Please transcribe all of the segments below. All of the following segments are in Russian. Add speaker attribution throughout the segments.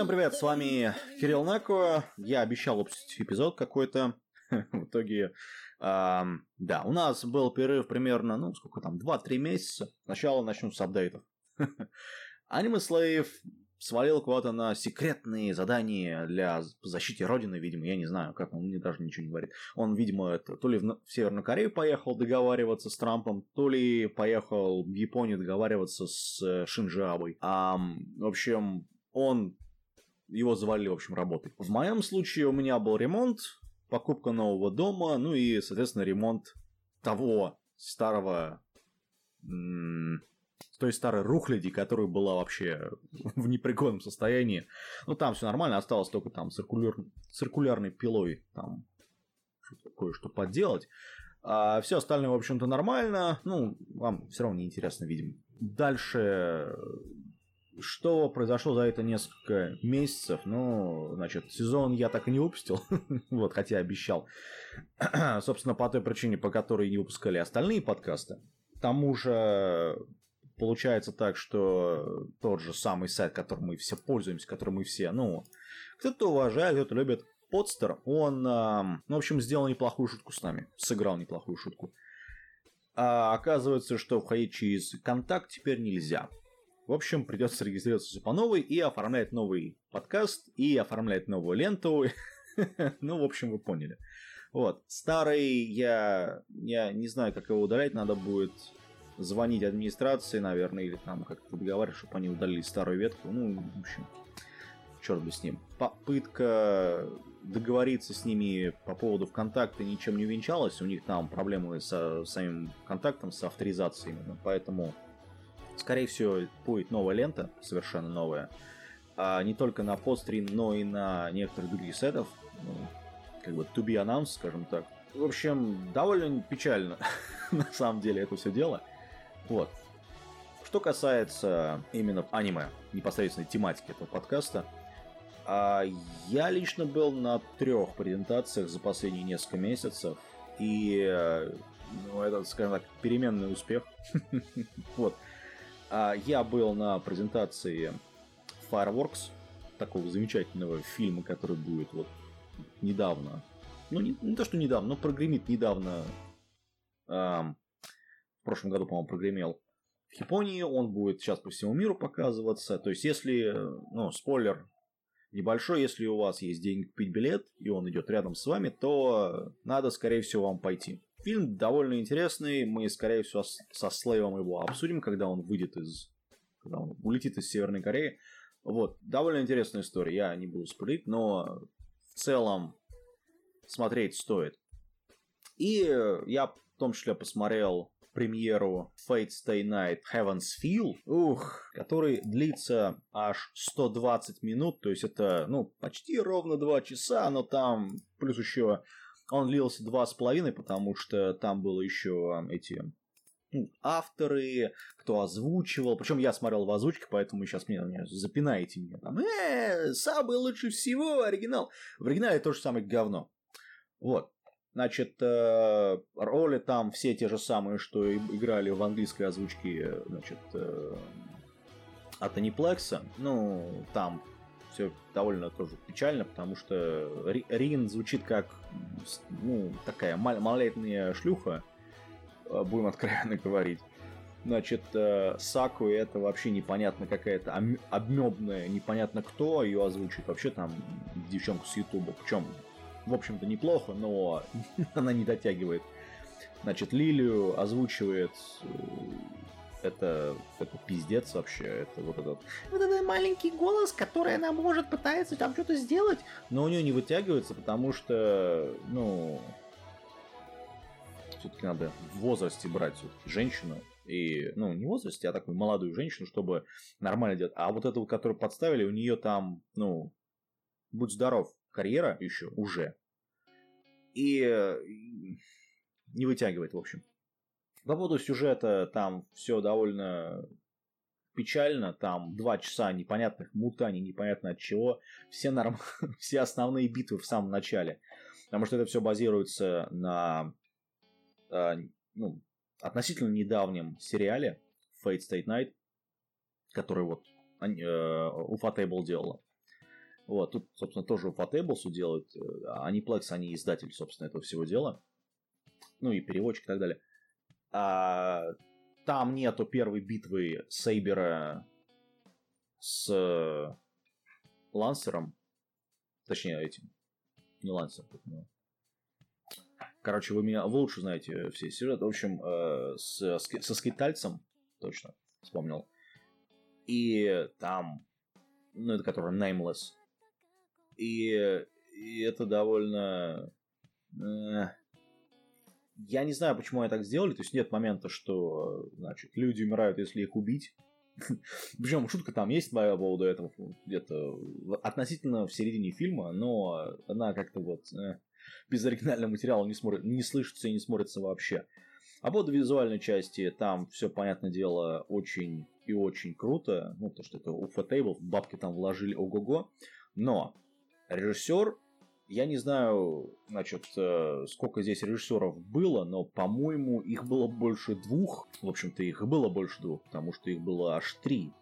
Speaker 1: Всем привет, с вами Кирилл Нако. Я обещал выпустить эпизод какой-то. В итоге, эм, да, у нас был перерыв примерно, ну, сколько там, 2-3 месяца. Сначала начну с апдейтов. Anime Slave свалил куда-то на секретные задания для защиты Родины, видимо, я не знаю, как он мне даже ничего не говорит. Он, видимо, это, то ли в, в Северную Корею поехал договариваться с Трампом, то ли поехал в Японию договариваться с э, Шинджабой. А, в общем, он его завалили, в общем, работой. В моем случае у меня был ремонт, покупка нового дома, ну и, соответственно, ремонт того старого той старой рухляди, которая была вообще в непригодном состоянии. Ну, там все нормально, осталось только там циркуляр... циркулярной пилой там кое-что подделать. А все остальное, в общем-то, нормально. Ну, вам все равно неинтересно, видимо. Дальше, что произошло за это несколько месяцев? Ну, значит, сезон я так и не выпустил, вот, хотя обещал. Собственно, по той причине, по которой не выпускали остальные подкасты. К тому же получается так, что тот же самый сайт, которым мы все пользуемся, которым мы все, ну, кто-то уважает, кто-то любит, Подстер, он, ну, в общем, сделал неплохую шутку с нами, сыграл неплохую шутку. А оказывается, что входить через контакт теперь нельзя. В общем, придется регистрироваться по новой и оформлять новый подкаст, и оформлять новую ленту. ну, в общем, вы поняли. Вот. Старый я, я не знаю, как его удалять, надо будет звонить администрации, наверное, или там как-то договаривать, чтобы они удалили старую ветку. Ну, в общем, черт бы с ним. Попытка договориться с ними по поводу ВКонтакта ничем не увенчалась. У них там проблемы со самим контактом, с авторизацией именно. Поэтому, скорее всего, будет новая лента, совершенно новая. А не только на подстрим, но и на некоторых других сетов. Ну, как бы to be announced, скажем так. В общем, довольно печально на самом деле это все дело. Вот. Что касается именно аниме, непосредственной тематики этого подкаста, а я лично был на трех презентациях за последние несколько месяцев, и ну, это, скажем так, переменный успех. вот. А я был на презентации Fireworks, такого замечательного фильма, который будет вот недавно. Ну, не, не то, что недавно, но прогремит недавно эм, в прошлом году, по-моему, прогремел в Японии, он будет сейчас по всему миру показываться. То есть, если, ну, спойлер небольшой, если у вас есть деньги купить билет, и он идет рядом с вами, то надо, скорее всего, вам пойти. Фильм довольно интересный, мы, скорее всего, со Слейвом его обсудим, когда он выйдет из... когда он улетит из Северной Кореи. Вот, довольно интересная история, я не буду спорить, но в целом смотреть стоит. И я в том числе посмотрел премьеру Fate Stay Night Heaven's Feel, ух, который длится аж 120 минут, то есть это, ну, почти ровно 2 часа, но там плюс еще он длился два с половиной, потому что там было еще эти ну, авторы, кто озвучивал. Причем я смотрел в озвучке, поэтому сейчас мне, меня запинаете меня. Там, э, самый лучший всего оригинал. В оригинале то же самое говно. Вот. Значит, э, роли там все те же самые, что играли в английской озвучке, значит, э, от Аниплекса. Ну, там все довольно тоже печально, потому что Рин звучит как ну, такая мал- малолетняя шлюха, э, будем откровенно говорить. Значит, Саку это вообще непонятно какая-то обмебная, непонятно кто ее озвучит. Вообще там девчонку с Ютуба. Причем в общем-то, неплохо, но она не дотягивает. Значит, Лилию озвучивает э, это, это пиздец вообще, это вот этот, вот этот маленький голос, который она может пытается там что-то сделать, но у нее не вытягивается, потому что, ну, все-таки надо в возрасте брать женщину, и, ну, не возрасте, а такую молодую женщину, чтобы нормально делать. А вот эту, которую подставили, у нее там, ну, будь здоров, карьера еще уже. И не вытягивает, в общем. По поводу сюжета там все довольно печально, там два часа непонятных мутаний, непонятно от чего, все, норм... все основные битвы в самом начале, потому что это все базируется на э, ну, относительно недавнем сериале Fate State Night, который вот э, Уфатейбл делала. Вот, тут, собственно, тоже Уфатейбл все делают. Aniplex, они издатель, собственно, этого всего дела. Ну и переводчик и так далее. А, там нету первой битвы Сейбера с Лансером. Точнее, этим. Не Лансер, но... Короче, вы меня вы лучше знаете все сюжеты. В общем, э, с, со скитальцем, точно, вспомнил. И там, ну, это который Nameless. И, и это довольно... Э, я не знаю, почему они так сделали. То есть нет момента, что, значит, люди умирают, если их убить. Причем шутка там есть по поводу этого где-то относительно в середине фильма, но она как-то вот э, без оригинального материала не, смотрит, не слышится и не смотрится вообще. А по поводу визуальной части, там все, понятное дело, очень и очень круто. Ну, то, что это Уфа Тейбл, бабки там вложили ого-го. Но режиссер я не знаю, значит, э, сколько здесь режиссеров было, но, по-моему, их было больше двух. В общем-то, их было больше двух, потому что их было аж три.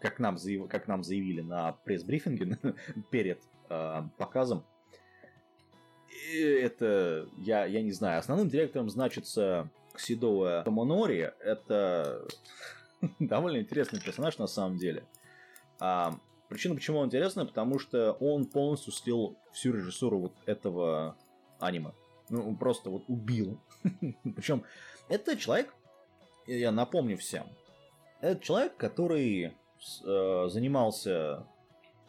Speaker 1: Как нам, заяв... как нам заявили на пресс-брифинге перед э, показом. И это, я, я не знаю, основным директором значится Ксидова Томонори. Это довольно интересный персонаж на самом деле. А, Причина, почему он интересный, потому что он полностью слил всю режиссуру вот этого аниме. Ну, просто вот убил. Причем это человек, я напомню всем, это человек, который э, занимался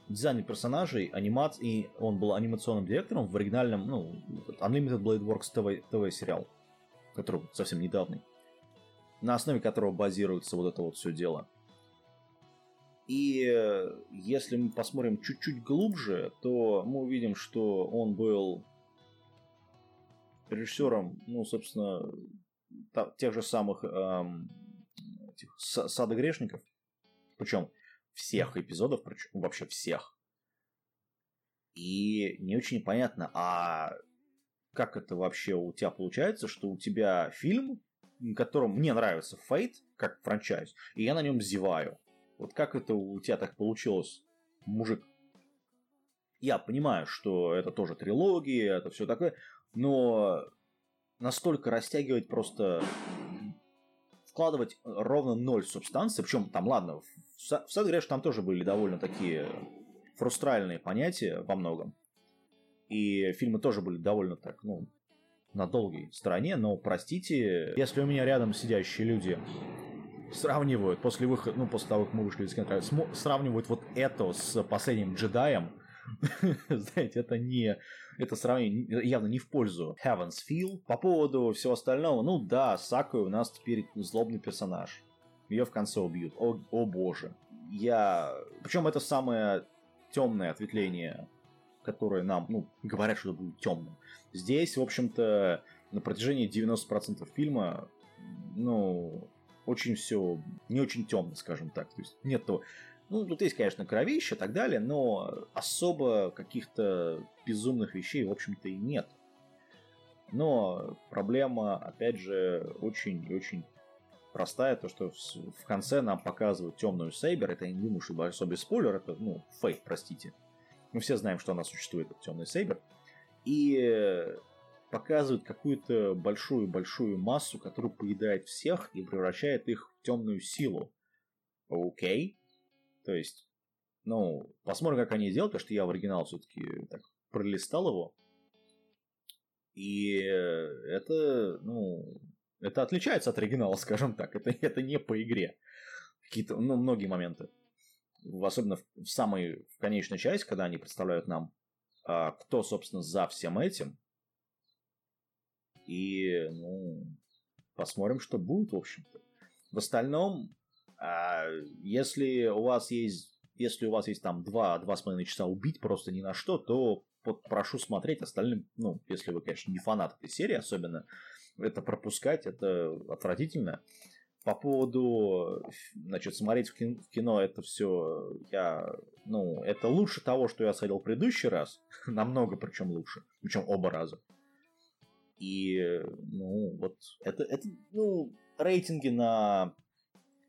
Speaker 1: дизайном персонажей, анимацией, он был анимационным директором в оригинальном, ну, Unlimited Blade Works TV, TV сериал, который совсем недавний, на основе которого базируется вот это вот все дело. И э, если мы посмотрим чуть-чуть глубже, то мы увидим, что он был режиссером, ну, собственно, тех же самых эм, этих сада грешников. Причем всех эпизодов, причем вообще всех. И не очень понятно, а как это вообще у тебя получается, что у тебя фильм, которым мне нравится Фейт, как франчайз, и я на нем зеваю. Вот как это у тебя так получилось, мужик? Я понимаю, что это тоже трилогия, это все такое, но настолько растягивать просто вкладывать ровно ноль субстанции, причем там, ладно, в Сад Грэш там тоже были довольно такие фрустральные понятия во многом. И фильмы тоже были довольно так, ну, на долгой стороне, но простите, если у меня рядом сидящие люди сравнивают после выхода, ну, после того, как мы вышли из кинотеатра, сравнивают вот это с последним джедаем, знаете, это не, это сравнение явно не в пользу Heaven's Feel. По поводу всего остального, ну да, Сакуя у нас теперь злобный персонаж. Ее в конце убьют. О, о боже. Я... Причем это самое темное ответвление, которое нам, ну, говорят, что это будет темным. Здесь, в общем-то, на протяжении 90% фильма, ну, очень все не очень темно, скажем так. То есть нет того... Ну, тут есть, конечно, кровище и так далее, но особо каких-то безумных вещей, в общем-то, и нет. Но проблема, опять же, очень и очень простая, то, что в конце нам показывают темную Сейбер, это я не думаю, что особый спойлер, это, ну, фейк, простите. Мы все знаем, что она существует, темный Сейбер. И показывает какую-то большую-большую массу, которая поедает всех и превращает их в темную силу. Окей. То есть, ну, посмотрим, как они делают, потому что я в оригинал все-таки так пролистал его. И это, ну, это отличается от оригинала, скажем так. Это, это не по игре. Какие-то, ну, многие моменты. Особенно в, в самой в конечной части, когда они представляют нам, а, кто, собственно, за всем этим. И, ну, посмотрим, что будет, в общем-то. В остальном, а, если у вас есть если у вас есть там 2-2,5 часа убить просто ни на что, то прошу смотреть остальным, ну, если вы, конечно, не фанат этой серии особенно, это пропускать, это отвратительно. По поводу, значит, смотреть в кино это все, я, ну, это лучше того, что я сходил в предыдущий раз, намного причем лучше, причем оба раза. И, ну, вот, это, это ну, рейтинги на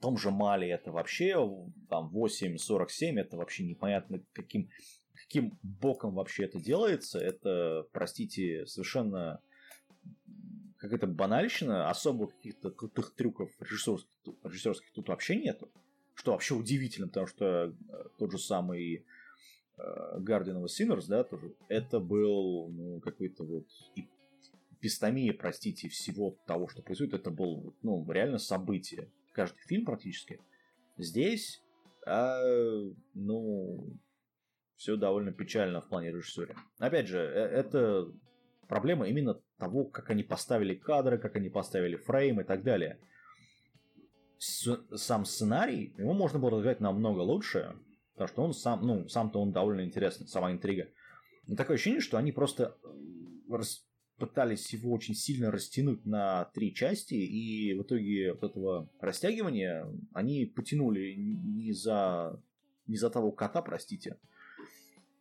Speaker 1: том же Мали это вообще, там 8.47, это вообще непонятно каким, каким боком вообще это делается. Это, простите, совершенно какая-то банальщина, особо каких-то крутых трюков режиссерских, режиссерских тут вообще нету. Что вообще удивительно, потому что э, тот же самый э, Guardian of Sinners, да, тоже, это был ну, какой-то вот эпистомия, простите, всего того, что происходит. Это был, ну, реально событие. Каждый фильм практически. Здесь, а, ну, все довольно печально в плане режиссера. Опять же, э, это проблема именно того, как они поставили кадры, как они поставили фрейм и так далее. С, сам сценарий, его можно было разыграть намного лучше, потому что он сам, ну, сам-то он довольно интересный, сама интрига. Но такое ощущение, что они просто рас, пытались его очень сильно растянуть на три части, и в итоге вот этого растягивания они потянули не за, не за того кота, простите,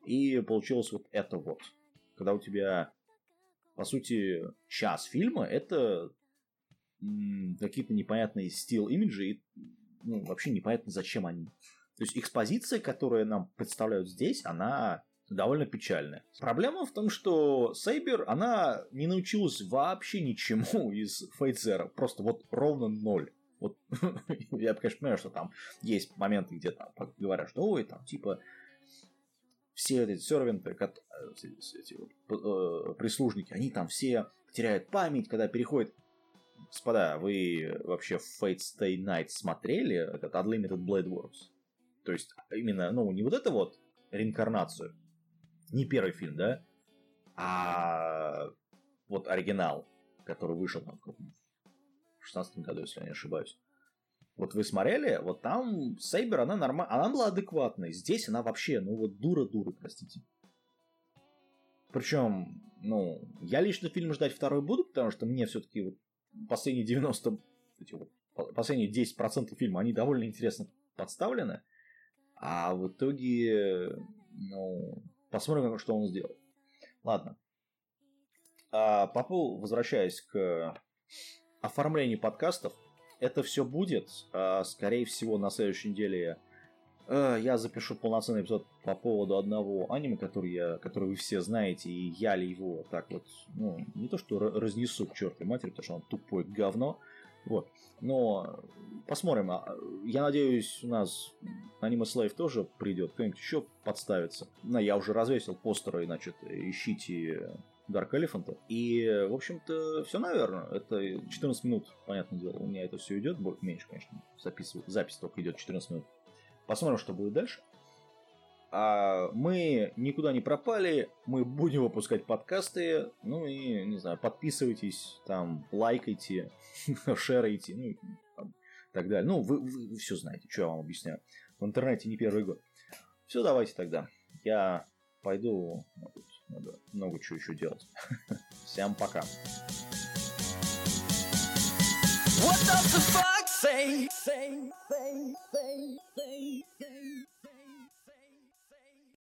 Speaker 1: и получилось вот это вот. Когда у тебя по сути, час фильма это какие-то непонятные стил имиджи и ну, вообще непонятно, зачем они. То есть экспозиция, которую нам представляют здесь, она довольно печальная. Проблема в том, что Сейбер, она не научилась вообще ничему из Фейцера. Просто вот ровно ноль. Вот я, конечно, понимаю, что там есть моменты, где там говорят, что ой, там типа все эти сервенты, э, эти э, прислужники, они там все теряют память, когда переходят Господа, вы вообще Fate Stay Night смотрели, этот Unlimited Blade Wars? То есть, именно, ну, не вот это вот реинкарнацию, не первый фильм, да, а вот оригинал, который вышел там, в 16 году, если я не ошибаюсь. Вот вы смотрели, вот там Сейбер, она нормально, она была адекватной. Здесь она вообще, ну вот дура-дура, простите. Причем, ну, я лично фильм ждать второй буду, потому что мне все-таки вот последние 90, эти вот, последние 10% фильма, они довольно интересно подставлены. А в итоге, ну, посмотрим, что он сделает. Ладно. А, по возвращаясь к оформлению подкастов, это все будет. А, скорее всего, на следующей неделе э, я запишу полноценный эпизод по поводу одного аниме, который, я, который вы все знаете, и я ли его так вот, ну, не то что разнесу к чертовой матери, потому что он тупое говно, вот. Но посмотрим. А, я надеюсь, у нас Аниме Слайв тоже придет, кто-нибудь еще подставится. На, я уже развесил постеры, значит, ищите Dark Elephant. И, в общем-то, все, наверное. Это 14 минут, понятное дело. У меня это все идет, меньше, конечно. Запись, запись только идет 14 минут. Посмотрим, что будет дальше. А мы никуда не пропали, мы будем выпускать подкасты, ну и, не знаю, подписывайтесь, там, лайкайте, шерайте, ну и так далее. Ну, вы, вы, вы все знаете, что я вам объясняю. В интернете не первый год. Все, давайте тогда. Я пойду надо много чего еще делать. Всем пока. What does the fuck say? Say, say, say, say, say, say.